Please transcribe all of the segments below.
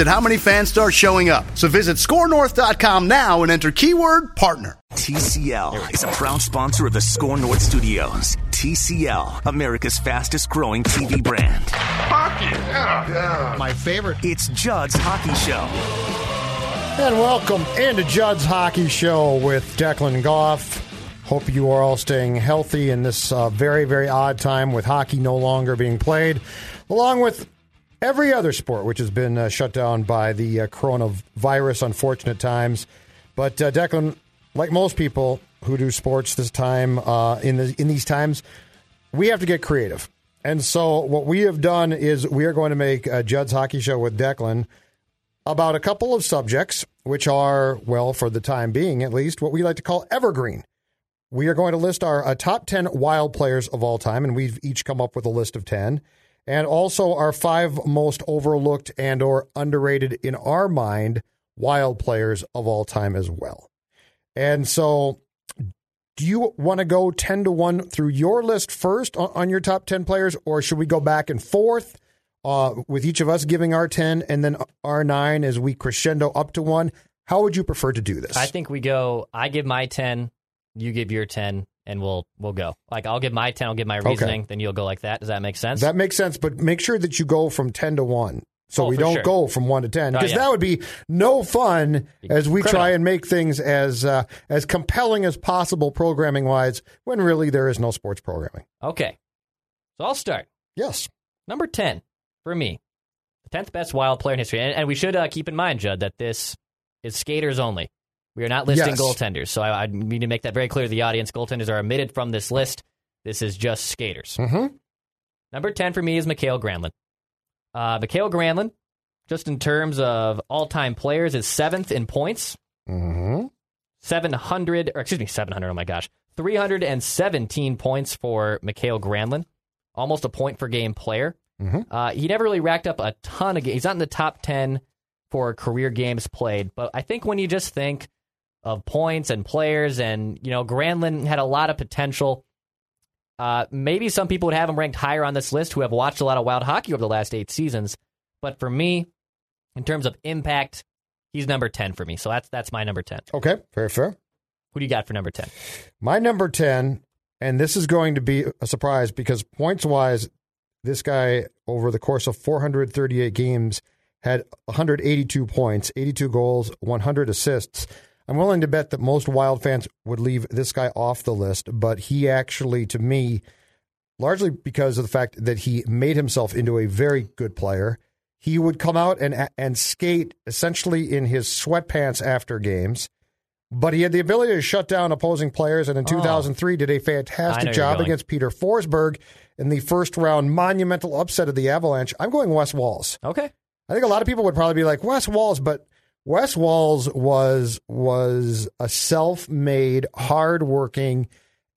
at how many fans start showing up. So visit scorenorth.com now and enter keyword partner. TCL is a proud sponsor of the Score North Studios. TCL, America's fastest growing TV brand. Hockey, yeah, yeah. My favorite. It's Judd's Hockey Show. And welcome into Judd's Hockey Show with Declan Goff. Hope you are all staying healthy in this uh, very, very odd time with hockey no longer being played, along with every other sport which has been uh, shut down by the uh, coronavirus, unfortunate times. But uh, Declan, like most people who do sports this time uh, in the in these times, we have to get creative. And so what we have done is we are going to make a Judd's Hockey Show with Declan about a couple of subjects, which are, well, for the time being at least, what we like to call evergreen. We are going to list our uh, top 10 wild players of all time, and we've each come up with a list of 10 and also our five most overlooked and or underrated in our mind wild players of all time as well. And so do you want to go 10 to 1 through your list first on, your top 10 players or should we go back and forth uh, with each of us giving our 10 and then our 9 as we crescendo up to 1? How would you prefer to do this? I think we go I give my 10, you give your 10 and we'll we'll go. Like I'll give my 10, I'll give my reasoning, okay. then you'll go like that. Does that make sense? That makes sense, but make sure that you go from 10 to 1. So oh, we don't sure. go from 1 to 10 because oh, yeah. that would be no fun as we Criminal. try and make things as uh, as compelling as possible programming wise when really there is no sports programming. Okay. So I'll start. Yes. Number 10 for me. The 10th best wild player in history. And, and we should uh, keep in mind, Judd, that this is skaters only. We are not listing yes. goaltenders, so I, I, need to make that very clear to the audience. Goaltenders are omitted from this list. This is just skaters. Mm-hmm. Number 10 for me is Mikael Granlund. Uh, Mikael Granlund, just in terms of all time players, is seventh in points. Mm-hmm. 700, or excuse me, 700, oh my gosh. 317 points for Mikael Granlund, almost a point per game player. Mm-hmm. Uh, he never really racked up a ton of games. He's not in the top 10 for career games played, but I think when you just think of points and players, and you know, Granlund had a lot of potential. Uh, maybe some people would have him ranked higher on this list who have watched a lot of wild hockey over the last eight seasons. But for me, in terms of impact, he's number ten for me. So that's that's my number ten. Okay, very fair. Who do you got for number ten? My number ten, and this is going to be a surprise because points wise, this guy over the course of 438 games had 182 points, 82 goals, 100 assists. I'm willing to bet that most Wild fans would leave this guy off the list, but he actually, to me, largely because of the fact that he made himself into a very good player, he would come out and and skate essentially in his sweatpants after games. But he had the ability to shut down opposing players, and in 2003 oh, did a fantastic job against Peter Forsberg in the first round monumental upset of the Avalanche. I'm going Wes Walz. Okay. I think a lot of people would probably be like Wes Walz, but Wes Walz was was a self-made, hard-working,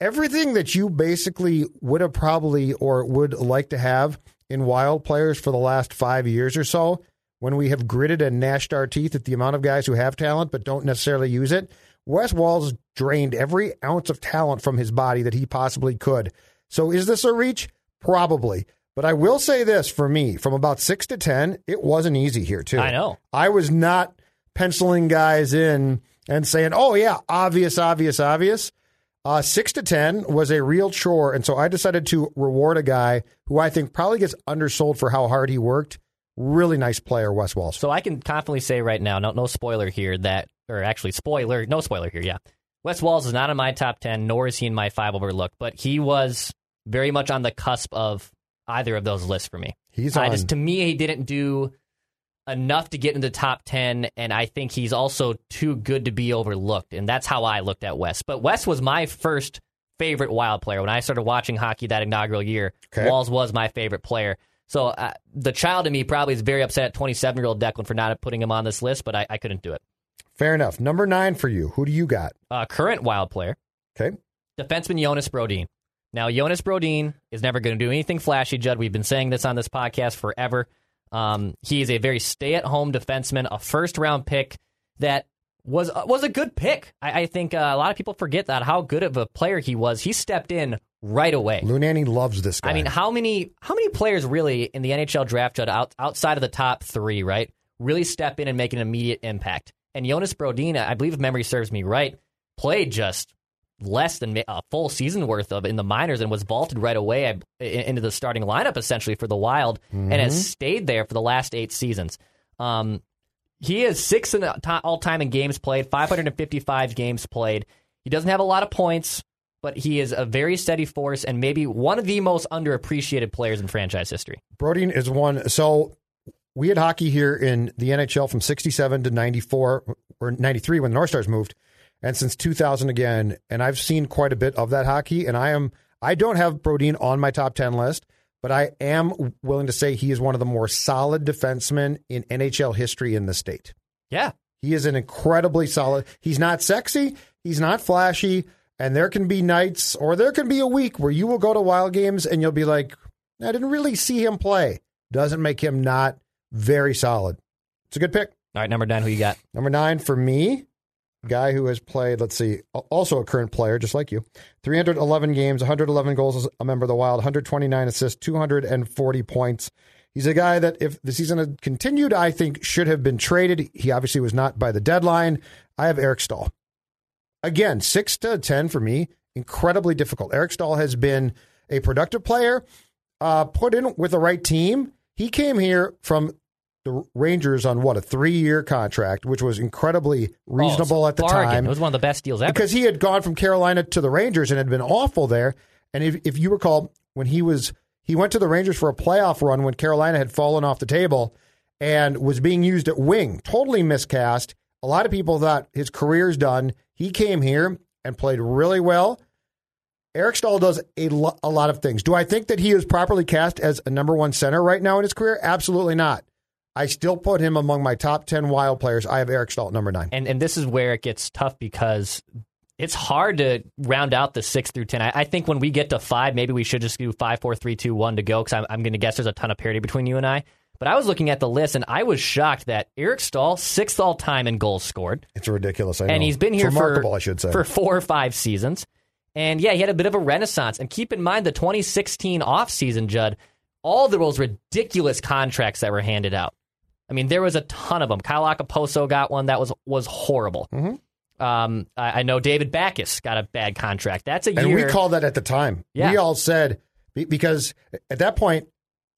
everything that you basically would have probably or would like to have in wild players for the last five years or so. When we have gritted and gnashed our teeth at the amount of guys who have talent but don't necessarily use it, Wes Walz drained every ounce of talent from his body that he possibly could. So is this a reach? Probably. But I will say this for me, from about six to 10, it wasn't easy here, too. I know. I was not penciling guys in and saying, oh, yeah, obvious, obvious, obvious. Uh, six to 10 was a real chore. And so I decided to reward a guy who I think probably gets undersold for how hard he worked. Really nice player, Wes Walz. So I can confidently say right now, no, no spoiler here, that, or actually, spoiler, no spoiler here, yeah. Wes Walz is not in my top 10, nor is he in my five overlooked, but he was very much on the cusp of either of those lists for me. He's I on. just, to me, he didn't do enough to get into the top 10, and I think he's also too good to be overlooked. And that's how I looked at Wes But Wes was my first favorite wild player. When I started watching hockey that inaugural year, Okay. Walz was my favorite player. So uh, the child in me probably is very upset at 27 year old Declan for not putting him on this list, but I, I couldn't do it. Fair enough. Number nine for you. Who do you got? Uh, current wild player, Okay. defenseman Jonas Brodin. Now, Jonas Brodin is never going to do anything flashy, Judd. We've been saying this on this podcast forever. Um, he is a very stay at home defenseman, a first round pick that was uh, was a good pick. I, I think uh, a lot of people forget that how good of a player he was. He stepped in right away. Lunani loves this guy. I mean, how many how many players really in the NHL draft, out, outside of the top three, right, really step in and make an immediate impact? And Jonas Brodin, I believe if memory serves me right, played just less than a full season worth of in the minors and was vaulted right away into the starting lineup essentially for the Wild and has stayed there for the last eight seasons. Um, he is six in all time in games played, 555 games played. He doesn't have a lot of points, but he is a very steady force and maybe one of the most underappreciated players in franchise history. Brodin is one. So we had hockey here in the NHL from 67 to 94 or 93 when the North Stars moved, and since 2000 again. And I've seen quite a bit of that hockey, and I am I don't have Brodin on my top 10 list, but I am willing to say he is one of the more solid defensemen in NHL history in the state. Yeah. He is an incredibly solid. He's not sexy. He's not flashy. And there can be nights or there can be a week where you will go to wild games and you'll be like, I didn't really see him play. Doesn't make him not very solid. It's a good pick. All right, number nine, who you got? Number nine for me, guy who has played, let's see, also a current player, just like you. 311 games, 111 goals as a member of the Wild, 129 assists, 240 points. He's a guy that, if the season had continued, I think should have been traded. He obviously was not by the deadline. I have Eric Staal. Again, six to 10 for me, incredibly difficult. Eric Staal has been a productive player, uh, put in with the right team. He came here from the Rangers on what a three-year contract, which was incredibly oh, reasonable Oh, at the bargain. time It was one of the best deals ever. because he had gone from Carolina to the Rangers and had been awful there. And if, if you recall, when he was he went to the Rangers for a playoff run when Carolina had fallen off the table and was being used at wing, totally miscast. A lot of people thought his career's done. He came here and played really well. Eric Staal does a, lo- a lot of things. Do I think that he is properly cast as a number one center right now in his career? Absolutely not. I still put him among my top 10 wild players. I have Eric Staal at number nine. and and this is where it gets tough because it's hard to round out the six through ten. I, I think when we get to five, maybe we should just do five, four, three, two, one to go because I'm, I'm going to guess there's a ton of parity between you and I. But I was looking at the list and I was shocked that Eric Staal sixth all time in goals scored, It's ridiculous. I and he's been here for I should say. for four or five seasons. And yeah, he had a bit of a renaissance. And keep in mind the 2016 offseason, Judd, all the those ridiculous contracts that were handed out. I mean, there was a ton of them. Kyle Okposo got one that was was horrible. Mm-hmm. Um, I, I know David Backes got a bad contract. That's a And year. we called that at the time. Yeah. We all said because at that point,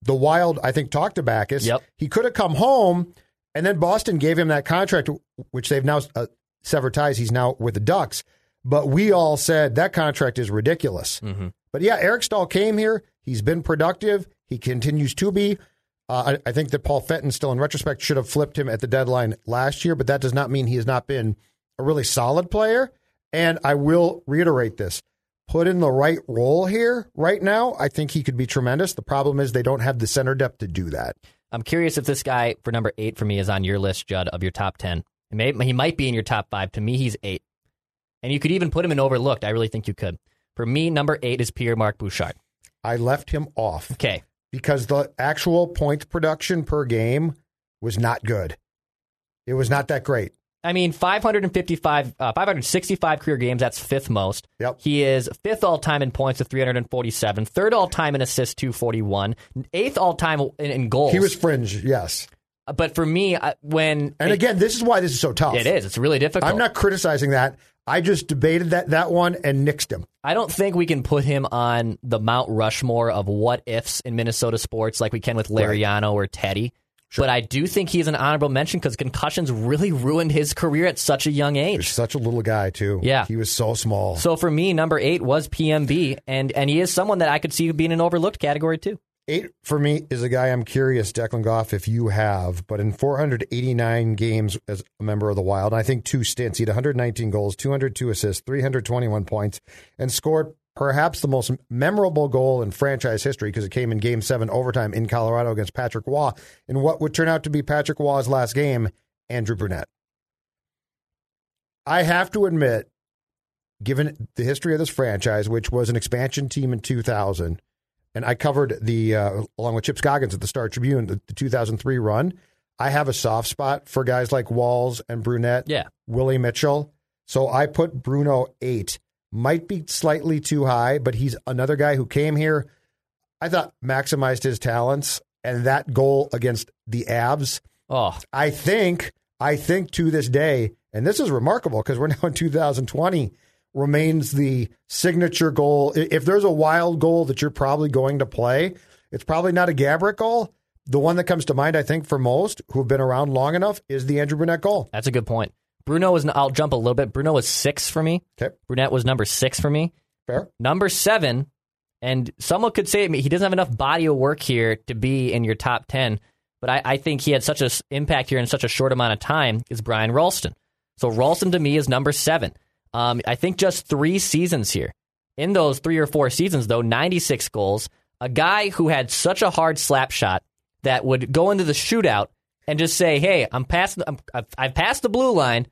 the Wild I think talked to Backes. Yep. He could have come home, and then Boston gave him that contract, which they've now uh, severed ties. He's now with the Ducks. But we all said that contract is ridiculous. Mm-hmm. But yeah, Eric Staal came here. He's been productive. He continues to be. Uh, I, I think that Paul Fenton, still in retrospect, should have flipped him at the deadline last year, but that does not mean he has not been a really solid player. And I will reiterate this put in the right role here right now, I think he could be tremendous. The problem is they don't have the center depth to do that. I'm curious if this guy for number eight for me is on your list, Judd, of your top ten. He, may, he might be in your top five. To me, he's eight, and you could even put him in overlooked. I really think you could. For me, number eight is Pierre Marc Bouchard. I left him off Okay, because the actual point production per game was not good. It was not that great. I mean, 555, uh, 565 career games. That's fifth most. Yep. He is fifth all time in points with 347, third all time in assists 241, eighth all time in, in goals. He was fringe, yes. but for me, when And it- again, this is why this is so tough. it is, it's really difficult. I'm not criticizing that. I just debated that that one and nixed him. I don't think we can put him on the Mount Rushmore of what ifs in Minnesota sports like we can with Liriano or Teddy. But I do think he's an honorable mention because concussions really ruined his career at such a young He's age. such a little guy too. Yeah. he was so small. So for me, number eight was PMB, and and he is someone that I could see being an overlooked category too. Eight for me is a guy I'm curious, Declan Goff, if you have, but in 489 games as a member of the Wild, I think two stints, he had 119 goals, 202 assists, 321 points, and scored perhaps the most memorable goal in franchise history because it came in Game Seven overtime in Colorado against Patrick Roy in what would turn out to be Patrick Roy's last game. Andrew Brunette. I have to admit, given the history of this franchise, which was an expansion team in 2000 and I covered the uh, along with Chip Scoggins at the Star Tribune the, the 2003 run. I have a soft spot for guys like Walz and Brunette, Yeah. Willie Mitchell. So I put Bruno eight. Might be slightly too high, but he's another guy who came here. I thought maximized his talents, and that goal against the Avs. Oh, I think, I think to this day, and this is remarkable because we're now in 2020, remains the signature goal. If there's a wild goal that you're probably going to play, it's probably not a Gaborik goal. The one that comes to mind, I think, for most who've been around long enough is the Andrew Brunette goal. that's a good point. Bruno was. I'll jump a little bit. Bruno was six for me. Okay, Brunette was number six for me. fair. Number seven, and someone could say he doesn't have enough body of work here to be in your top 10, but I, I think he had such an impact here in such a short amount of time is Brian Rolston. So Rolston to me is number seven. Um, I think just three seasons here. In those three or four seasons, though, 96 goals. A guy who had such a hard slap shot that would go into the shootout and just say, "Hey, I'm past. I'm, I've, I've passed the blue line,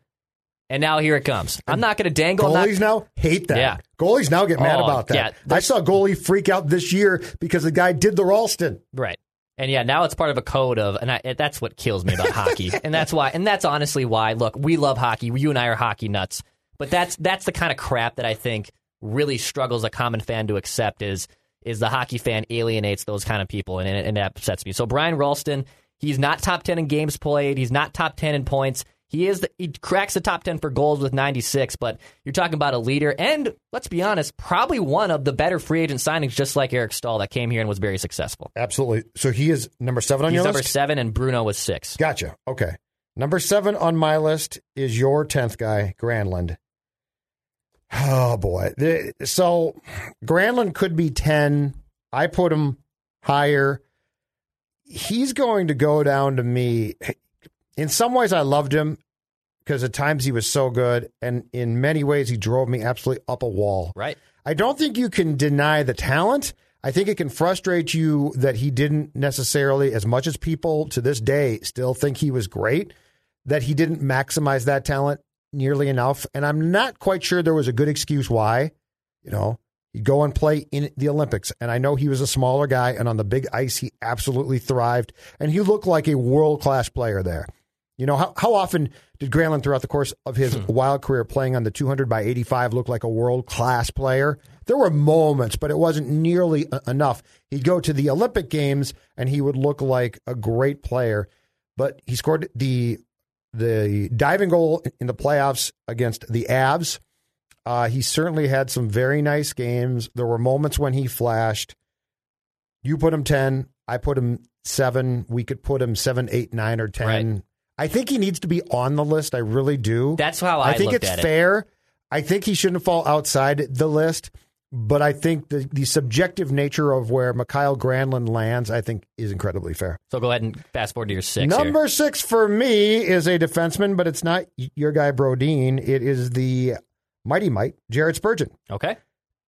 and now here it comes. I'm not going to dangle. I'm not- Goalies now hate that. Yeah. Goalies now get mad Oh, about that. yeah, I saw a goalie freak out this year because the guy did the Rolston. Right. And yeah, now it's part of a code of, and I, that's what kills me about hockey. And that's why, and that's honestly why. Look, we love hockey. You and I are hockey nuts. But that's that's the kind of crap that I think really struggles a common fan to accept. Is is the hockey fan alienates those kind of people, and, and that upsets me. So Brian Rolston, he's not top ten in games played. He's not top ten in points. He is the, he cracks the top ten for goals with 96. But you're talking about a leader, and let's be honest, probably one of the better free agent signings, just like Eric Staal, that came here and was very successful. Absolutely. So he is number seven on He's your number list? seven, and Bruno was six. Gotcha. Okay. Number seven on my list is your 10th guy, Granlund. Oh, boy. So Granlund could be 10. I put him higher. He's going to go down to me. In some ways, I loved him because at times he was so good. And in many ways, he drove me absolutely up a wall. Right. I don't think you can deny the talent. I think it can frustrate you that he didn't necessarily, as much as people to this day still think he was great, that he didn't maximize that talent nearly enough. And I'm not quite sure there was a good excuse why. You know, he'd go and play in the Olympics. And I know he was a smaller guy, and on the big ice, he absolutely thrived. And he looked like a world class player there. You know, how, how often did Granlund throughout the course of his hmm. wild career playing on the 200 by 85 look like a world class player? There were moments, but it wasn't nearly e- enough. He'd go to the Olympic Games and he would look like a great player, but he scored the the diving goal in the playoffs against the Avs. Uh, he certainly had some very nice games. There were moments when he flashed. You put him 10. I put him 7. We could put him 7, 8, 9, or 10. Right. I think he needs to be on the list. I really do. That's how I, I think it's at it. fair. I think he shouldn't fall outside the list, but I think the, the subjective nature of where Mikhail Granlund lands, I think, is incredibly fair. So go ahead and fast forward to your six. here. Number six for me is a defenseman, but it's not your guy Brodin. It is the mighty might, Jared Spurgeon. Okay.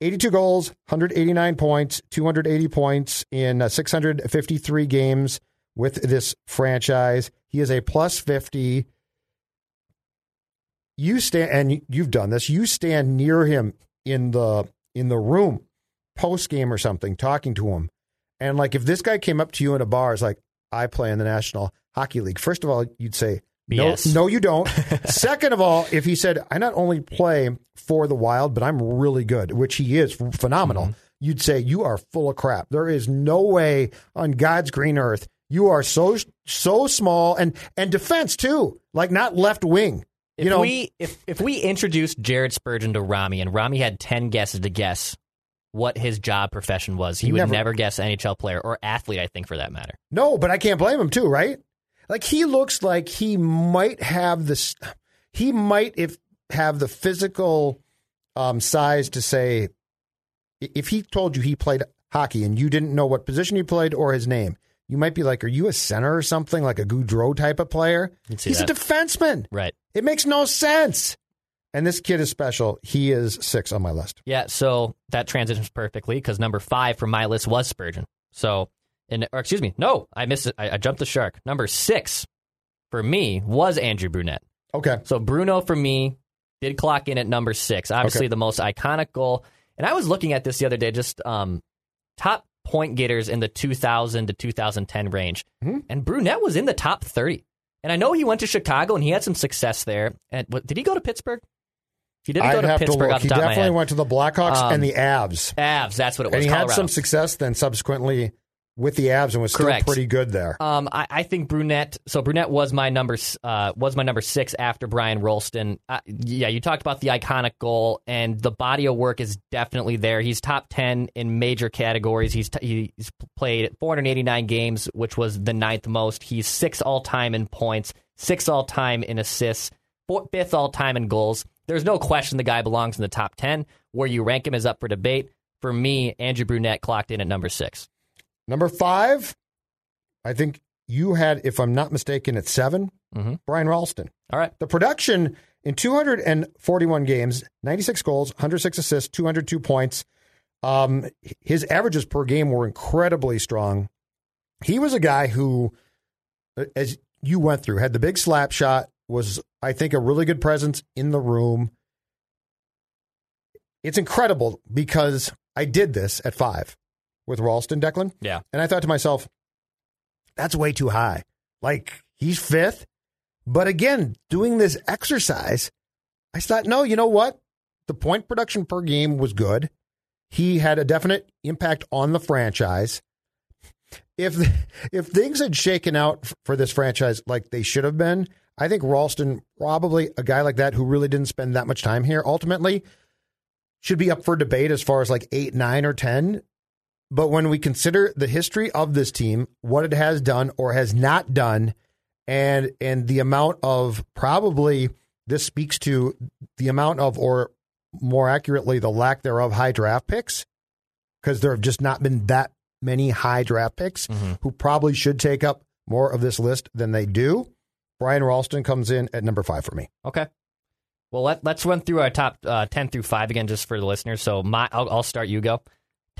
82 goals, 189 points, 280 points in uh, 653 games with this franchise. He is a plus 50. You stand and you've done this. You stand near him in the in the room post game or something talking to him. And like if this guy came up to you in a bar is like I play in the National Hockey League. First of all, you'd say no, Yes. no, you don't. Second of all, if he said, I not only play for the Wild, but I'm really good, which he is phenomenal, mm-hmm. you'd say, You are full of crap. There is no way on God's green earth you are so so small and and defense too, like not left wing. If you know, we if if we introduced Jared Spurgeon to Rami and Rami had ten guesses to guess what his job profession was, he, He would never- never, guess NHL player or athlete. I think for that matter. no, but I can't blame him too, right? Like he looks like he might have this. He might if have the physical um, size to say if he told you he played hockey and you didn't know what position he played or his name, you might be like, "Are you a center or something like a Gaudreau type of player?" He's that. a defenseman. Right. It makes no sense. And this kid is special. He is six on my list. Yeah, so that transitions perfectly because number five from my list was Spurgeon. So, and or excuse me, no, I missed it. I, I jumped the shark. Number six for me was Andrew Brunette. Okay. So Bruno for me did clock in at number six. Obviously, Okay. the most iconic goal. And I was looking at this the other day, just um, top point getters in the 2000 to 2010 range, Mhm. and Brunette was in the top 30. And I know he went to Chicago and he had some success there. And what, did he go to Pittsburgh? He didn't go I'd to have to Pittsburgh the He top of my definitely went to the Blackhawks Um, and the Avs. Avs, that's what it was. And he had some success then subsequently with the Avs and was Correct. still pretty good there. Um, I, I think Brunette. So Brunette was my number. Uh, was my number six after Brian Rolston. Uh, yeah, you talked about the iconic goal, and the body of work is definitely there. He's top ten in major categories. He's t- he's played 489 games, which was the ninth most. He's six all time in points, six all time in assists, four, fifth all time in goals. There's no question the guy belongs in the top ten. Where you rank him is up for debate. For me, Andrew Brunette clocked in at number six. Number five, I think you had, if I'm not mistaken, at 7 Mhm. Brian Rolston. All right. The production in 241 games, 96 goals, 106 assists, 202 points. Um, his averages per game were incredibly strong. He was a guy who, as you went through, had the big slap shot, was, I think, a really good presence in the room. It's incredible because I did this at five with Rolston Declan. Yeah. And I thought to myself, that's way too high. Like, he's fifth. But again, doing this exercise, I thought, no, you know what? The point production per game was good. He had a definite impact on the franchise. If if things had shaken out for this franchise like they should have been, I think Rolston, probably a guy like that who really didn't spend that much time here, ultimately should be up for debate as far as like eight, nine, or ten. But when we consider the history of this team, what it has done or has not done, and and the amount of probably this speaks to the amount of or more accurately the lack thereof high draft picks because there have just not been that many high draft picks who probably should take up more of this list than they do. Brian Rolston comes in at number five for me. Okay. Well, let, let's run through our top uh, 10 through 5 again, just for the listeners. So my, I'll, I'll start, you go.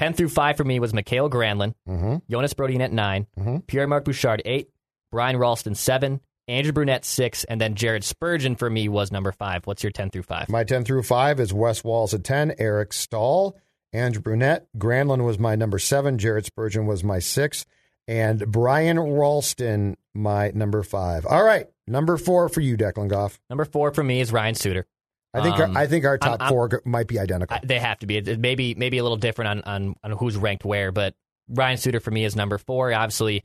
10 through 5 for me was Mikhail Granlund, Mm-hmm. Jonas Brodin at 9, Mhm. Pierre Marc Bouchard 8, Brian Rolston 7, Andrew Brunette 6, and then Jared Spurgeon for me was number 5. What's your 10 through 5? My 10 through 5 is Wes Walz at 10, Eric Staal, Andrew Brunette. Granlund was my number 7, Jared Spurgeon was my 6, and Brian Rolston my number 5. All right, number 4 for you, Declan Goff. Number 4 for me is Ryan Suter. I think Um, our, I think our I'm- top I'm- 4 might be identical. They have to be. It, it may maybe a little different on, on, on who's ranked where, but Ryan Suter for me is number four. Obviously,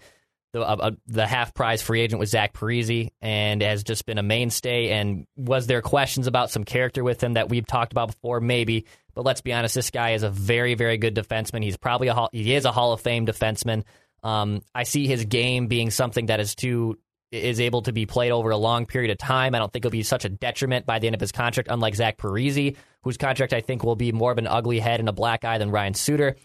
the uh, uh, the half prize free agent was Zach Parise, and has just been a mainstay. And was there questions about some character with him that we've talked about before? Maybe, but let's be honest. This guy is a very very good defenseman. He's probably a hall, he is a Hall of Fame defenseman. Um, I see his game being something that is too is able to be played over a long period of time. I don't think it'll be such a detriment by the end of his contract, unlike Zach Parise, whose contract I think will be more of an ugly head and a black eye than Ryan Suter.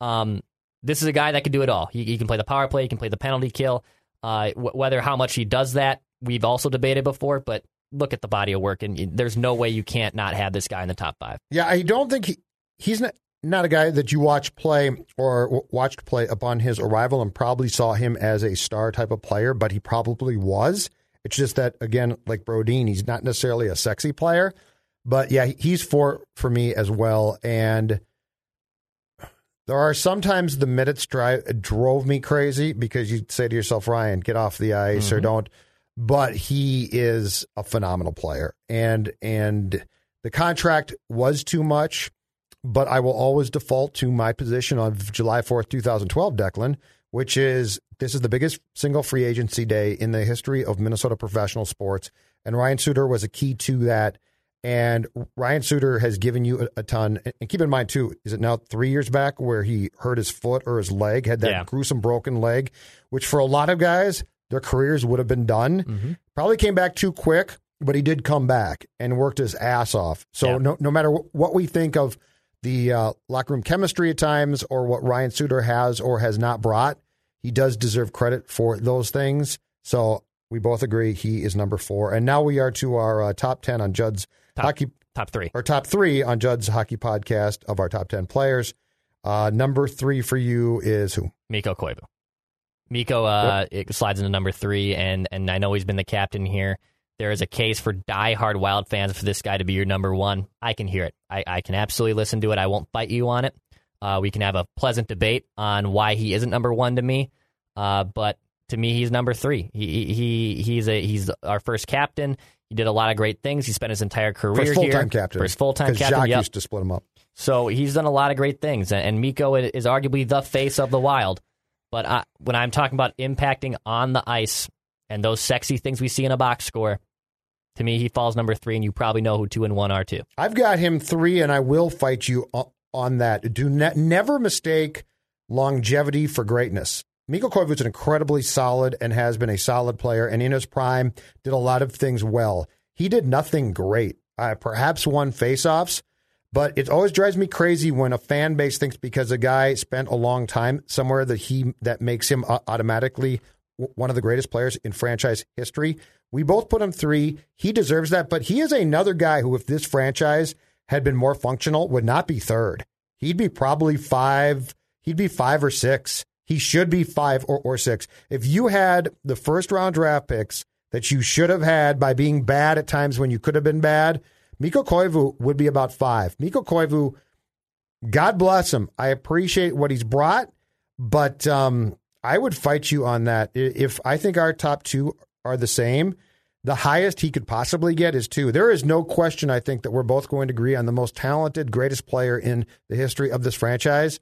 Um, this is a guy that can do it all. He, he can play the power play, he can play the penalty kill. Uh, wh- whether how much he does that, we've also debated before, but look at the body of work, and there's no way you can't not have this guy in the top five. Yeah, I don't think he, he's not not a guy that you watch play or watched play upon his arrival and probably saw him as a star type of player, but he probably was. It's just that again, like Brodin, he's not necessarily a sexy player, but yeah, he's for for me as well. And there are sometimes the minutes drive drove me crazy because you say to yourself, Ryan, get off the ice or mm-hmm. don't. But he is a phenomenal player, and and the contract was too much but I will always default to my position on July 4th, 2012, Declan, which is this is the biggest single free agency day in the history of Minnesota professional sports. And Ryan Suter was a key to that. And Ryan Suter has given you a, a ton. And keep in mind, too, is it now three years back where he hurt his foot or his leg, had that Yeah. gruesome broken leg, which for a lot of guys, their careers would have been done. Mm-hmm. Probably came back too quick, but he did come back and worked his ass off. So Yeah. no, no matter wh- what we think of the uh, locker room chemistry at times or what Ryan Suter has or has not brought, he does deserve credit for those things. So we both agree he is number four. And now we are to our uh, top 10 on Judd's Top- hockey, Top three. or top three on Judd's hockey podcast of our top 10 players. Uh, number three for you is who? Mikko Koivu. Mikko uh, it slides into number three, and and I know he's been the captain here. There is a case for diehard Wild fans for this guy to be your number one. I can hear it. I, I can absolutely listen to it. I won't fight you on it. Uh, we can have a pleasant debate on why he isn't number one to me. Uh, but to me, he's number three. He he he's a he's our first captain. He did a lot of great things. He spent his entire career First full here. captain. First full time captain. Jacques Yep. used to split him up. So he's done a lot of great things, and- and Mikko is arguably the face of the Wild. But I, when I'm talking about impacting on the ice and those sexy things we see in a box score, to me he falls number three, and you probably know who two and one are too. I've got him three, and I will fight you on that. Do ne- never mistake longevity for greatness. Mikko Koivu is an incredibly solid and has been a solid player, and in his prime did a lot of things well. He did nothing great. Uh, perhaps won faceoffs, but it always drives me crazy when a fan base thinks because a guy spent a long time somewhere that he that makes him uh, automatically one of the greatest players in franchise history. We both put him three. He deserves that, but he is another guy who, if this franchise had been more functional, would not be third. He'd be probably five. He'd be five or six. He should be five or, or six. If you had the first round draft picks that you should have had by being bad at times when you could have been bad, Mikko Koivu would be about five. Mikko Koivu, God bless him. I appreciate what he's brought, but um, I would fight you on that. If I think our top two are the same, the highest he could possibly get is two. There is no question, I think, that we're both going to agree on the most talented, greatest player in the history of this franchise.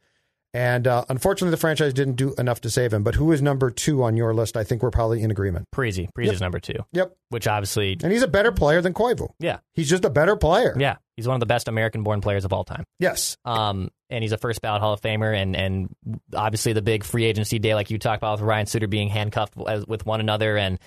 And uh, unfortunately, the franchise didn't do enough to save him. But who is number two on your list? I think we're probably in agreement. Preezy, Preezy's number two, Yep. which obviously, And he's a better player than Koivu. yeah, He's just a better player. yeah, he's one of the best American-born players of all time. Yes. Um, and he's a first ballot Hall of Famer, and and obviously the big free agency day, like you talked about with Ryan Suter being handcuffed as, with one another, and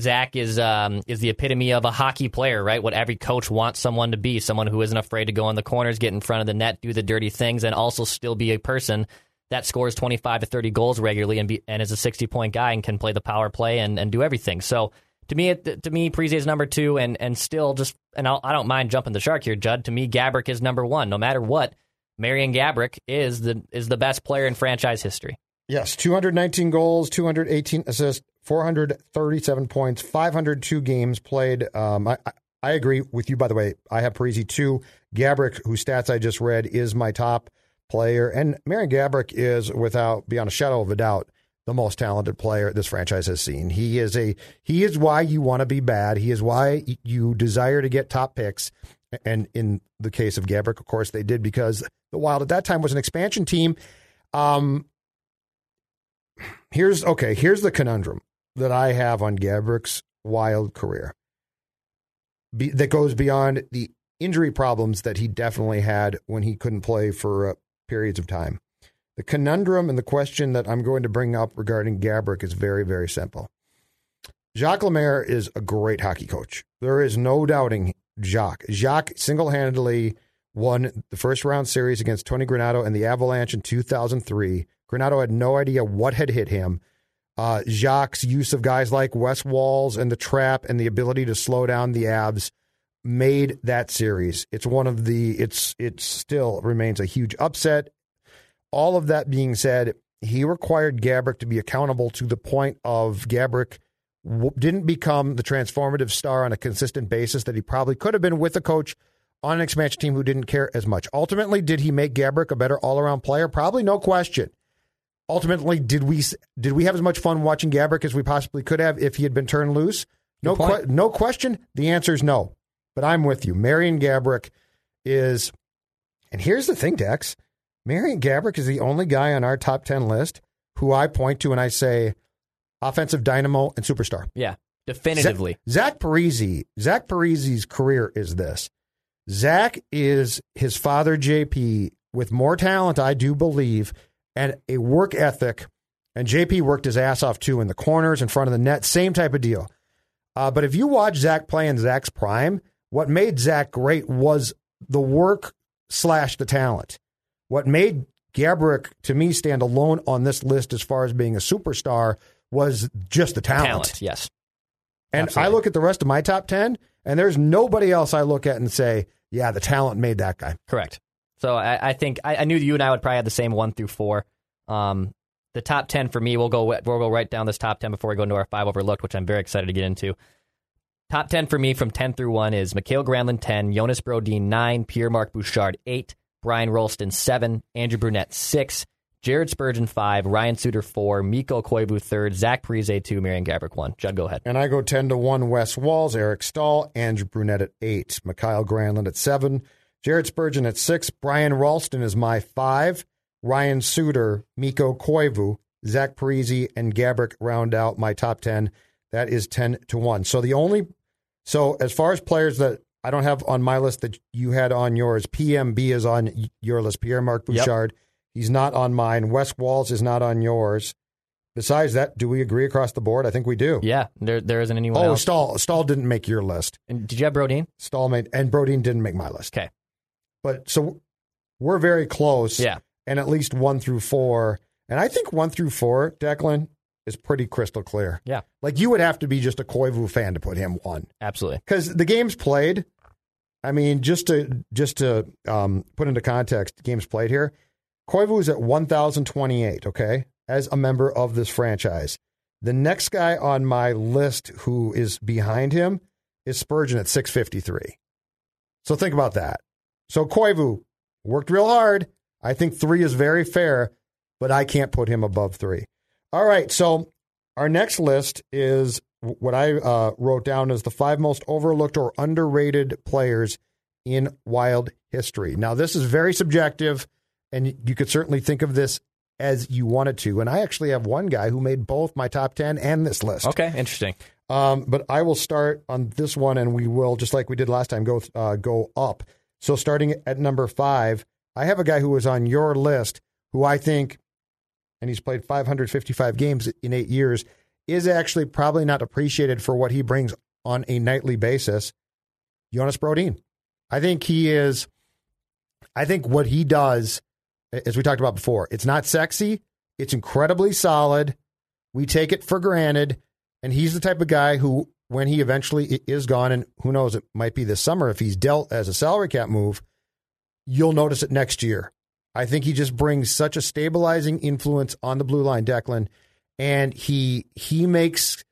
Zach is um is the epitome of a hockey player, right? What every coach wants someone to be, someone who isn't afraid to go in the corners, get in front of the net, do the dirty things, and also still be a person that scores 25 to 30 goals regularly and be, and is a 60 point guy and can play the power play and, and do everything. So to me, to me, Parise is number two, and and still just and I'll, I don't mind jumping the shark here, Judd. To me, Gaborik is number one, no matter what. Marian Gaborik is the is the best player in franchise history. Yes, 219 goals, 218 assists, 437 points, 502 games played. Um, I, I, agree with you, by the way. I have Parise too. Gaborik, whose stats I just read, is my top player. And Marian Gaborik is, without beyond a shadow of a doubt, the most talented player this franchise has seen. He is a he is why you want to be bad. He is why you desire to get top picks. And in the case of Gaborik, of course, they did because the Wild at that time was an expansion team. Um, here's okay. Here's the conundrum that I have on Gaborik's wild career Be, that goes beyond the injury problems that he definitely had when he couldn't play for uh, periods of time. The conundrum and the question that I'm going to bring up regarding Gaborik is very, very simple. Jacques Lemaire is a great hockey coach. There is no doubting Jacques. Jacques single handedly won the first round series against Tony Granato and the Avalanche in 2003. Granato had no idea what had hit him. Uh, Jacques' use of guys like Wes Walz and the trap and the ability to slow down the Avs made that series. It's one of the. It's it still remains a huge upset. All of that being said, he required Gaborik to be accountable to the point of Gaborik w- didn't become the transformative star on a consistent basis that he probably could have been with a coach on an expansion team who didn't care as much. Ultimately, did he make Gaborik a better all-around player? Probably no question. Ultimately, did we did we have as much fun watching Gaborik as we possibly could have if he had been turned loose? No, que- no question. The answer is no. But I'm with you. Marian Gaborik is, and here's the thing, Dex. Marian Gaborik is the only guy on our top ten list who I point to and I say, offensive dynamo and superstar. Yeah, definitively. Zach, Zach Parise, Zach Parise's career is this. Zach is his father, JP, with more talent, I do believe, and a work ethic And JP worked his ass off too in the corners, in front of the net, same type of deal. Uh, but if you watch Zach play in Zach's prime, what made Zach great was the work slash the talent. What made Gaborik, to me, stand alone on this list as far as being a superstar was just the talent. Talent, yes. And Absolutely. I look at the rest of my top 10, and there's nobody else I look at and say, yeah, the talent made that guy. Correct. So I, I think I, I knew you and I would probably have the same one through four. Um, the top ten for me, we'll go we'll go right down this top ten before we go into our five overlooked, which I'm very excited to get into. Top ten for me from ten through one is Mikhail Granlund ten, Jonas Brodin nine, Pierre Marc Bouchard eight, Brian Rolston seven, Andrew Brunette six, Jared Spurgeon five, Ryan Suter four, Mikko Koivu third, Zach Parise two, Marian Gaborik one. Judd, go ahead. And I go 10 to 1 Wes Walz, Eric Staal, Andrew Brunette at 8, Mikhail Granlund at 7, Jared Spurgeon at 6, Brian Rolston is my 5, Ryan Suter, Mikko Koivu, Zach Parise, and Gaborik round out my top 10. That is 10 to 1. So the only, so as far as players that I don't have on my list that you had on yours, PMB is on your list, Pierre Marc Yep. Bouchard. He's not on mine. Wes Walz is not on yours. Besides that, do we agree across the board? I think we do. Yeah, there there isn't anyone Oh, else. Staal. Staal didn't make your list. And did you have Brodin? Staal made, and Brodin didn't make my list. Okay. But so we're very close. Yeah. And at least one through four. And I think one through four, Declan, is pretty crystal clear. Yeah, Like you would have to be just a Koivu fan to put him one. absolutely. Because the games played, I mean, just to just to um, put into context, games played here, Koivu is at 1,028, okay, as a member of this franchise. The next guy on my list who is behind him is Spurgeon at 653. So think about that. So Koivu worked real hard. I think three is very fair, but I can't put him above three. All right. So our next list is what I uh, wrote down as the five most overlooked or underrated players in Wild history. Now, this is very subjective, and you could certainly think of this as you wanted to. And I actually have one guy who made both my top 10 and this list. Okay, interesting. Um, but I will start on this one, and we will, just like we did last time, go uh, go up. So starting at number five, I have a guy who was on your list who I think, and he's played 555 games in eight years, is actually probably not appreciated for what he brings on a nightly basis. Jonas Brodin. I think he is. I think what he does, as we talked about before, it's not sexy. It's incredibly solid. We take it for granted. And he's the type of guy who, when he eventually is gone, and who knows, it might be this summer if he's dealt as a salary cap move, you'll notice it next year. I think he just brings such a stabilizing influence on the blue line, Declan, and he he makes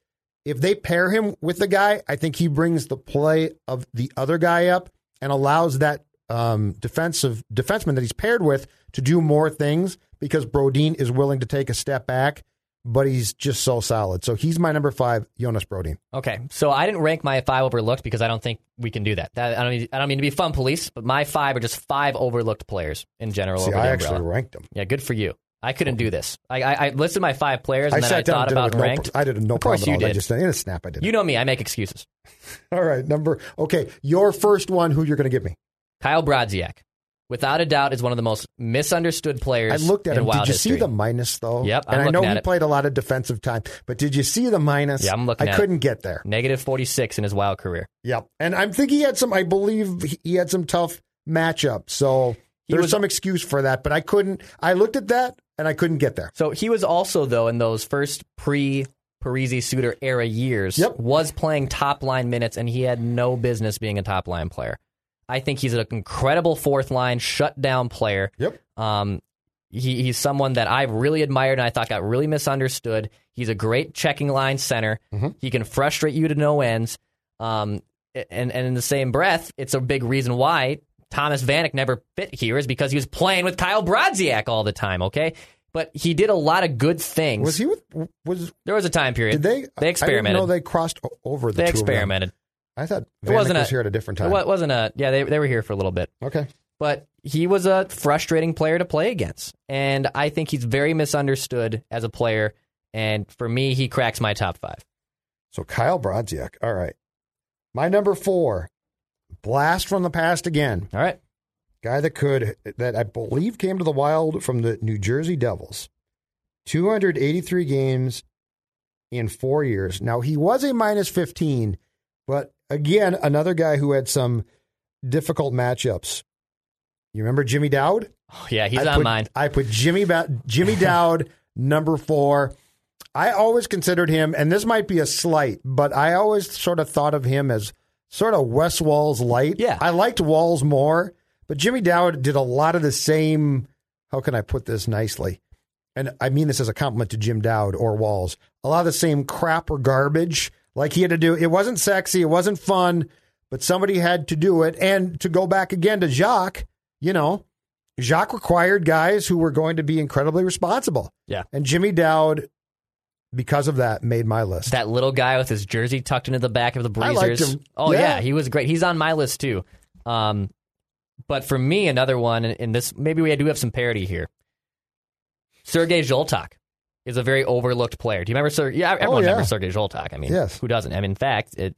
if they pair him with the guy, I think he brings the play of the other guy up and allows that um, defensive defenseman that he's paired with to do more things because Brodin is willing to take a step back, but he's just so solid. So he's my number five, Jonas Brodin. Okay, so I didn't rank my five overlooked because I don't think we can do that. that I don't. Need, I don't mean to be fun police, but my five are just five overlooked players in general. See, over I actually umbrella. ranked them. Yeah, good for you. I couldn't do this. I, I, I listed my five players I and then I thought about no, ranked. I did no Of course problem you all. I just in a snap I did. You know me. I make excuses. All right, number okay. Your first one, who you're going to give me? Kyle Brodziak, without a doubt, is one of the most misunderstood players. I looked at in him. Wild Did you history. see the minus though? Yep, I'm and I know he it. played a lot of defensive time, but did you see the minus? Yeah, I'm looking I couldn't it. get there. negative forty six in his Wild career? Yep, and I'm thinking he had some. I believe he- he had some tough matchups. So He there's was- some excuse for that, but I couldn't. I looked at that and I couldn't get there. So he was also though in those first pre Parise Suter era years Yep. was playing top line minutes and he had no business being a top line player. I think he's an incredible fourth line shutdown player. Yep. Um, he, he's someone that I've really admired and I thought got really misunderstood. He's a great checking line center. Mm-hmm. He can frustrate you to no ends. Um, and, and in the same breath, it's a big reason why Thomas Vanek never fit here is because he was playing with Kyle Brodziak all the time, okay? But he did a lot of good things. Was he with? Was there was a time period. did they? They experimented. know they crossed over the they two of them. experimented. I thought It wasn't Vanek a, was here at a different time. It wasn't a. Yeah, they they were here for a little bit. Okay. but he was a frustrating player to play against. And I think he's very misunderstood as a player. And for me, he cracks my top five. So Kyle Brodziak. All right. My number four, blast from the past again. All right. Guy that could that I believe came to the Wild from the New Jersey Devils. 283 games in four years. Now, he was a minus 15, but again, another guy who had some difficult matchups. You remember Jimmy Dowd? Oh, yeah, he's I on put, mine. I put Jimmy ba- Jimmy Dowd number four. I always considered him, and this might be a slight, but I always sort of thought of him as sort of Wes Walz light. Yeah. I liked Walz more, but Jimmy Dowd did a lot of the same. How can I put this nicely? And I mean this as a compliment to Jim Dowd or Walz. A lot of the same crap or garbage. Like he had to do. It wasn't sexy. It wasn't fun, but somebody had to do it. And to go back again to Jacques, you know, Jacques required guys who were going to be incredibly responsible. Yeah. And Jimmy Dowd, because of that, made my list. That little guy with his jersey tucked into the back of the Breezers. Oh Yeah. yeah. he was great. He's on my list too. Um, but for me, another one, and and this maybe we do have some parity here. Sergei Zholtok is a very overlooked player. Do you remember Sir? Yeah, everyone Oh, yeah. remembers Sergei Zholtok. I mean, Yes. who doesn't? I mean, in fact, it.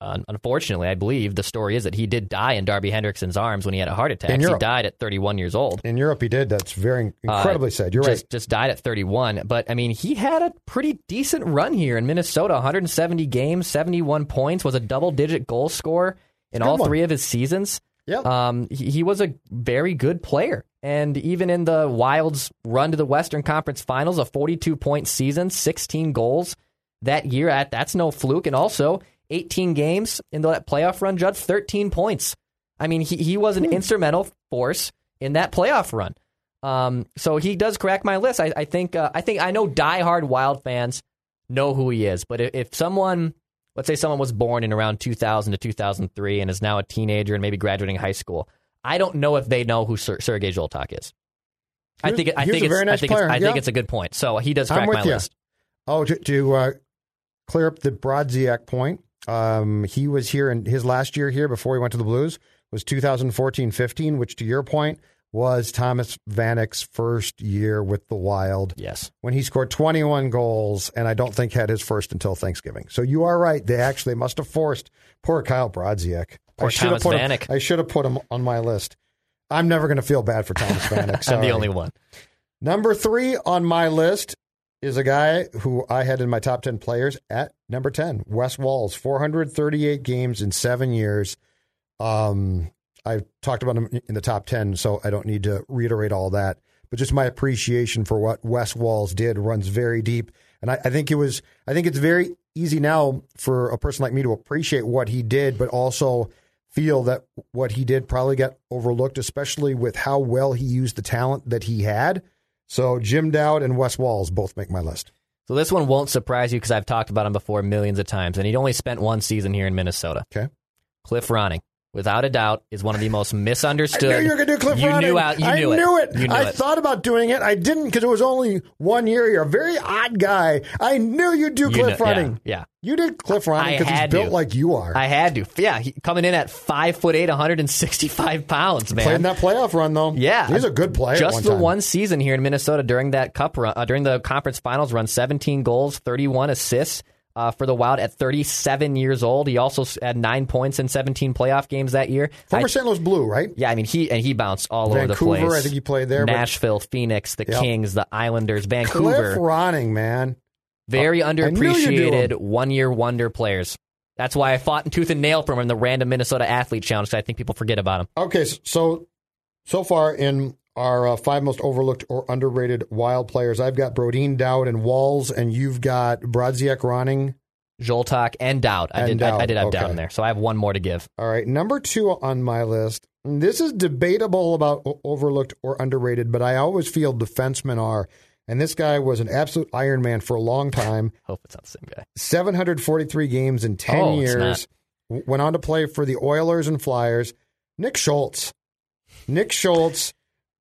Uh, unfortunately, I believe the story is that he did die in Darby Hendrickson's arms when he had a heart attack. He died at 31 years old. In Europe, he did. That's very incredibly Uh, sad. You're just, right. Just died at 31. But I mean, he had a pretty decent run here in Minnesota 170 games, 71 points, was a double digit goal scorer in Good all one. three of his seasons. Yep. Um, he, he was a very good player. And even in the Wild's run to the Western Conference Finals, a 42 point season, 16 goals that year. That, that's no fluke. And also 18 games in that playoff run, Judd, 13 points. I mean, he, he was an instrumental force in that playoff run. Um, so he does crack my list. I, I think. Uh, I think I know diehard Wild fans know who he is. But if, if someone, let's say, someone was born in around 2000 to 2003 and is now a teenager and maybe graduating high school, I don't know if they know who Ser- Sergei Zholtok is. I think. I think. I think. It's, I think it's a good point. So he does crack with my you. list. Oh, to, to uh, clear up the Brodziak point, um, he was here in his last year here before he went to the Blues was 2014-15, which to your point was Thomas Vanek's first year with the Wild Yes. when he scored 21 goals and I don't think had his first until Thanksgiving. So you are right. They actually must have forced poor Kyle Brodziak. Poor I should have Thomas put him, I should have put him on my list. I'm never going to feel bad for Thomas Vanek. I'm the only one. Number three on my list is a guy who I had in my top 10 players at number 10, Wes Walz, 438 games in seven years. Um, I talked about him in the top 10, so I don't need to reiterate all that. But just my appreciation for what Wes Walz did runs very deep. And I, I think it was, I think it's very easy now for a person like me to appreciate what he did, but also feel that what he did probably got overlooked, especially with how well he used the talent that he had. So Jim Dowd and Wes Walz both make my list. So this one won't surprise you because I've talked about him before millions of times, and he'd only spent one season here in Minnesota. Okay. Cliff Ronning, without a doubt, is one of the most misunderstood. I knew you were going to do Cliff you Ronning. Knew out, you I knew it. knew it. You knew I it. thought about doing it. I didn't because it was only one year. You're a very odd guy. I knew you'd do You Cliff Ronning. yeah, yeah. You did Cliff Ronning I because he's built to. like you are. I had to. Yeah, he, coming in at five foot eight, 165 pounds, man. Played in that playoff run though. Yeah, he's a good player. Just one the time. one season here in Minnesota during that cup run, uh, during the conference finals run, 17 goals, 31 assists uh, for the Wild at 37 years old. He also had nine points in 17 playoff games that year. Former I- St. Louis Blue, right? yeah, I mean he and he bounced all over the Vancouver, place. I think he played there, but- Nashville, Phoenix, the Yep. Kings, the Islanders, Cliff Vancouver. Ronning, man. Very I knew you'd do underappreciated one year wonder players. That's why I fought in tooth and nail for him in the random Minnesota athlete challenge. I think people forget about him. Okay, so so far in our uh, five most overlooked or underrated wild players, I've got Brodin, Dowd, and Walz, and you've got Brodziak, Ronning. Zholtok and Dowd. I And did. I, I did have okay. Dowd in there, so I have one more to give. All right, number two on my list. This is debatable about overlooked or underrated, but I always feel defensemen are. And this guy was an absolute Iron Man for a long time. Hope it's not the same guy. 743 games in 10 Oh, years. Went on to play for the Oilers and Flyers. Nick Schultz. Nick Schultz.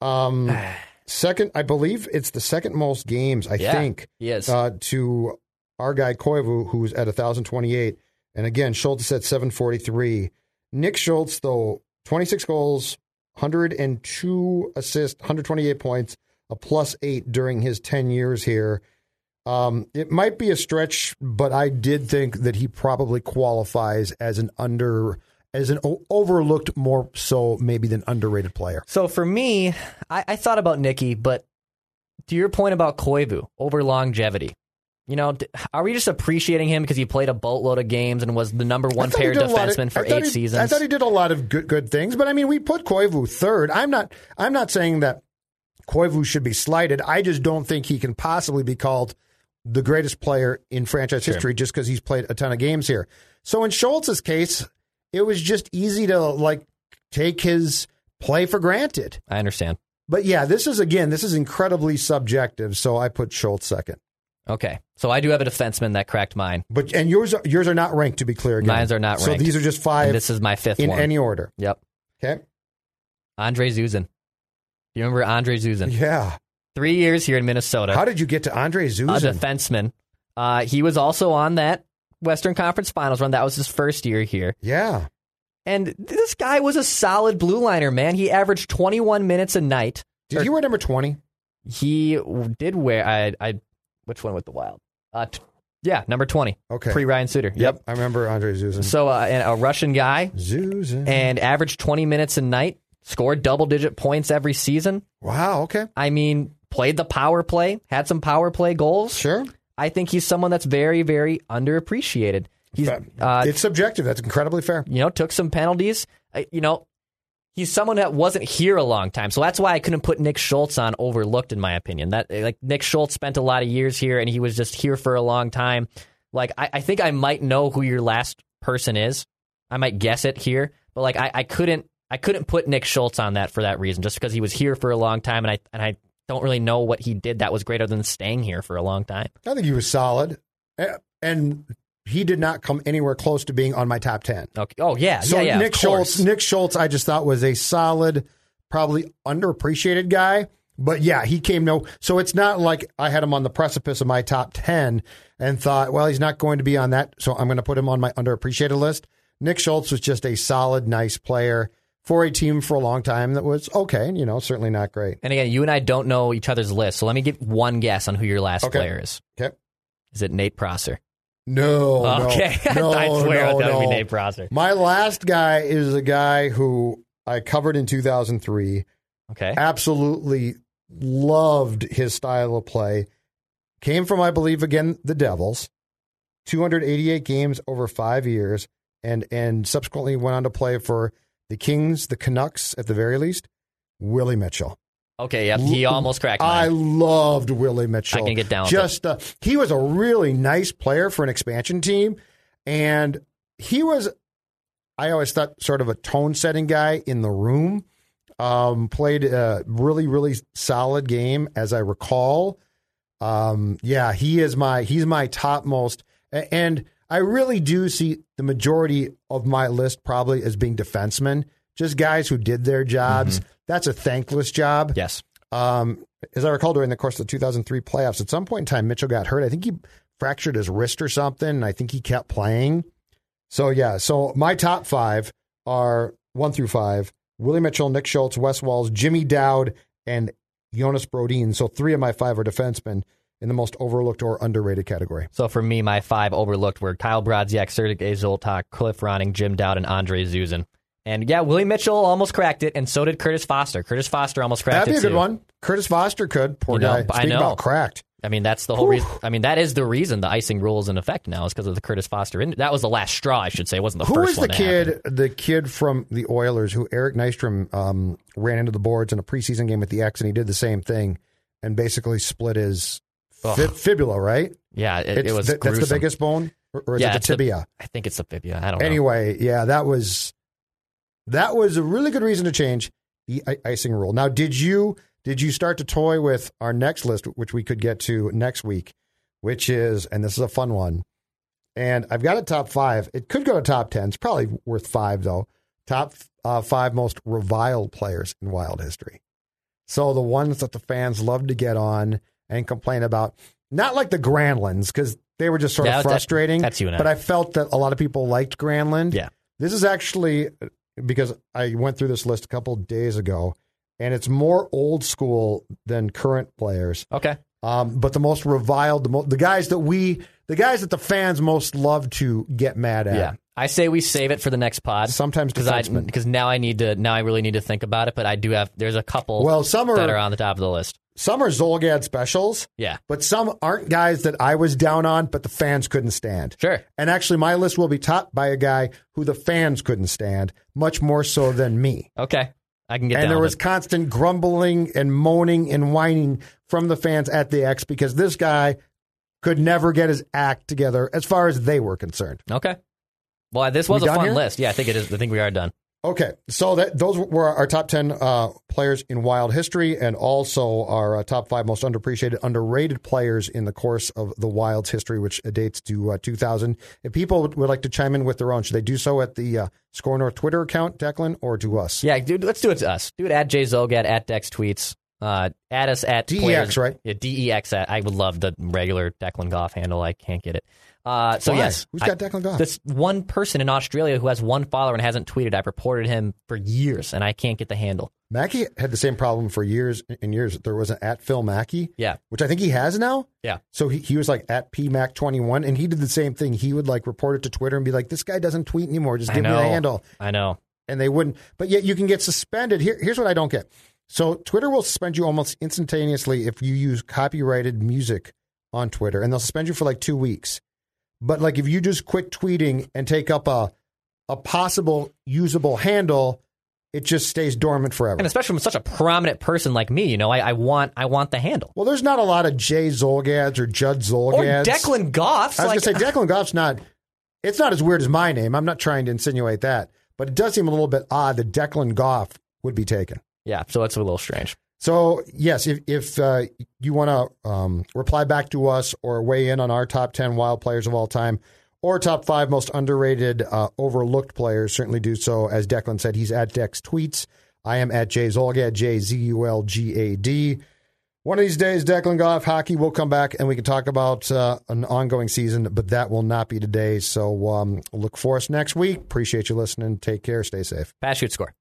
Um, second, I believe it's the second most games, I Yeah, think, He is. uh, to our guy Koivu, who's at 1,028. And again, Schultz is at 743. Nick Schultz, though, 26 goals, 102 assists, 128 points, a plus eight during his 10 years here. Um, it might be a stretch, but I did think that he probably qualifies as an under, as an o- overlooked more so maybe than underrated player. So for me, I, I thought about Nicky, but to your point about Koivu over longevity, you know, d- are we just appreciating him because he played a boatload of games and was the number one I thought he paired did of- defenseman for I thought eight he- seasons? I thought he did a lot of good good things, but I mean, we put Koivu third. I'm not. I'm not saying that Koivu should be slighted. I just don't think he can possibly be called the greatest player in franchise history just because he's played a ton of games here. So in Schultz's case, it was just easy to like take his play for granted. I understand. But yeah, this is again, this is incredibly subjective. So I put Schultz second. Okay, so I do have a defenseman that cracked mine. But and yours are, yours are not ranked to be clear. Again. Mines are not ranked. So these are just five And this is my fifth in one. any order. Yep, Okay. Andre Zyuzin. You remember Andre Zyuzin? Yeah. Three years here in Minnesota. How did you get to Andre Zyuzin? a defenseman. Uh, he was also on that Western Conference Finals run. That was his first year here. yeah. And this guy was a solid blue liner, man. He averaged 21 minutes a night. Did he wear number 20? He did wear, I, I which one with the Wild? Uh, t- yeah, number 20. Okay. Pre Ryan Suter. Yep. I remember Andre Zyuzin. So uh, a Russian guy Zyuzin. and averaged 20 minutes a night, scored double digit points every season. wow. Okay. I mean, played the power play, had some power play goals. Sure. I think he's someone that's very, very underappreciated. He's, uh, it's subjective. That's incredibly fair. you know, took some penalties. Uh, you know, he's someone that wasn't here a long time, so that's why I couldn't put Nick Schultz on overlooked, in my opinion. That like Nick Schultz spent a lot of years here, and he was just here for a long time. Like I, I think I might know who your last person is. I might guess it here, but like I, I couldn't, I couldn't put Nick Schultz on that for that reason, just because he was here for a long time, and I and I don't really know what he did that was greater than staying here for a long time. I think he was solid. And he did not come anywhere close to being on my top 10. Okay. Oh yeah, So yeah, yeah. Nick. Schultz, Nick Schultz, I just thought was a solid, probably underappreciated guy. But yeah, he came no. So it's not like I had him on the precipice of my top ten and thought, well, he's not going to be on that, so I'm going to put him on my underappreciated list. Nick Schultz was just a solid, nice player for a team for a long time that was okay. You know, certainly not great. And again, you and I don't know each other's list, so let me give one guess on who your last Okay. player is. Okay. Is it Nate Prosser? No, no, okay, no, I swear no, that would be. Nate Prosser. My last guy is a guy who I covered in 2003. Okay, absolutely loved his style of play. Came from, I believe, again, the Devils. 288 games over five years, and and subsequently went on to play for the Kings, the Canucks, at the very least. Willie Mitchell. okay, yep. He almost cracked I loved Willie Mitchell. I can get down Just uh, he was a really nice player for an expansion team, and he was. I always thought sort of a tone setting guy in the room. Um, played a really really solid game as I recall. Um, yeah, he is my he's my topmost, and I really do see the majority of my list probably as being defensemen, just guys who did their jobs. That's a thankless job. yes. Um, as I recall, during the course of the 2003 playoffs, at some point in time, Mitchell got hurt. I think he fractured his wrist or something. And I think he kept playing. So yeah, so my top five are one through five: Willie Mitchell, Nick Schultz, Wes Walz, Jimmy Dowd, and Jonas Brodin. So three of my five are defensemen in the most overlooked or underrated category. So for me, my five overlooked were Kyle Brodziak, Sergei Zholtok, Cliff Ronning, Jim Dowd, and Andre Zyuzin. And yeah, Willie Mitchell almost cracked it, and so did Curtis Foster. Curtis Foster almost cracked it. That'd be a good one. Curtis Foster could. Poor You know, guy. I know. about cracked. I mean, that's the whole reason. I mean, that is the reason the icing rule is in effect now is because of the Curtis Foster. In- that was the last straw, I should say. It wasn't the Who first is the kid? The kid from the Oilers who Eric Nystrom um, ran into the boards in a preseason game with the X, and he did the same thing and basically split his fi- fibula. Right? Yeah, it, It's it was the- that's the biggest bone, or, or is Yeah, it the- tibia? I think it's the fibula. I don't know. Anyway, yeah, that was that was a really good reason to change the icing rule. Now, did you did you start to toy with our next list, which we could get to next week, which is, and this is a fun one, and I've got a top five. It could go to top ten. It's probably worth five though. Top uh, five most reviled players in Wild history. So the ones that the fans love to get on and complain about, not like the Granlunds because they were just sort Yeah, of that- frustrating. that's you and I. But I felt that a lot of people liked Granlund. Yeah. This is actually because I went through this list a couple days ago, and it's more old school than current players. Okay. Um, but the most reviled, the, mo- the guys that we, the guys that the fans most love to get mad at. Yeah. I say we save it for the next pod. Sometimes because now I need to now I really need to think about it. But I do have there's a couple Well, some are- that are on the top of the list. Some are Zulgad specials, Yeah. but some aren't guys that I was down on, but the fans couldn't stand. Sure. And actually, my list will be topped by a guy who the fans couldn't stand, much more so than me. Okay. I can get and there was it. constant grumbling and moaning and whining from the fans at the X because this guy could never get his act together as far as they were concerned. Okay. Well, this was We a fun here? list. Yeah, I think it is. I think we are done. Okay, so that those were our top ten uh, players in Wild history, and also our uh, top five most underappreciated, underrated players in the course of the Wild's history, which dates to uh, 2000. If people would, like to chime in with their own, should they do so at the uh, Score North Twitter account, Declan, or to us? Yeah, dude, let's do it to us. Do it at Jay at Dex Tweets. Uh, add us at DEX, players- right? Yeah, DEX. At, I would love the regular Declan Goff handle. I can't get it. Uh, so Why? yes, who's got Declan Goff? This one person in Australia who has one follower and hasn't tweeted. I've reported him for years, and I can't get the handle. Mackey had the same problem for years and years. There was an at Phil Mackey, Yeah, which I think he has now. yeah. So he, he was like at PMac21, and he did the same thing. He would like report it to Twitter and be like, this guy doesn't tweet anymore. Just give me the handle. I know. and they wouldn't. But yet you can get suspended. Here, here's what I don't get. So Twitter will suspend you almost instantaneously if you use copyrighted music on Twitter, and they'll suspend you for like two weeks. But like if you just quit tweeting and take up a a possible usable handle, it just stays dormant forever. And especially from such a prominent person like me, you know, I, I want I want the handle. well, there's not a lot of Jay Zulgads or Judd Or Zulgads. Declan Goff's. I was like, gonna say uh, Declan Goff's not. It's not as weird as my name. I'm not trying to insinuate that, but it does seem a little bit odd that Declan Goff would be taken. yeah, so that's a little strange. So yes, if if uh, you want to um, reply back to us or weigh in on our top ten wild players of all time, or top five most underrated, uh, overlooked players, certainly do so. As Declan said, he's at Dex tweets. I am at Jay Zulgad, J Z U L G A D. One of these days, Declan Goff hockey will come back and we can talk about uh, an ongoing season, but that will not be today. So um, look for us next week. Appreciate you listening. Take care. Stay safe. Pass shoot score.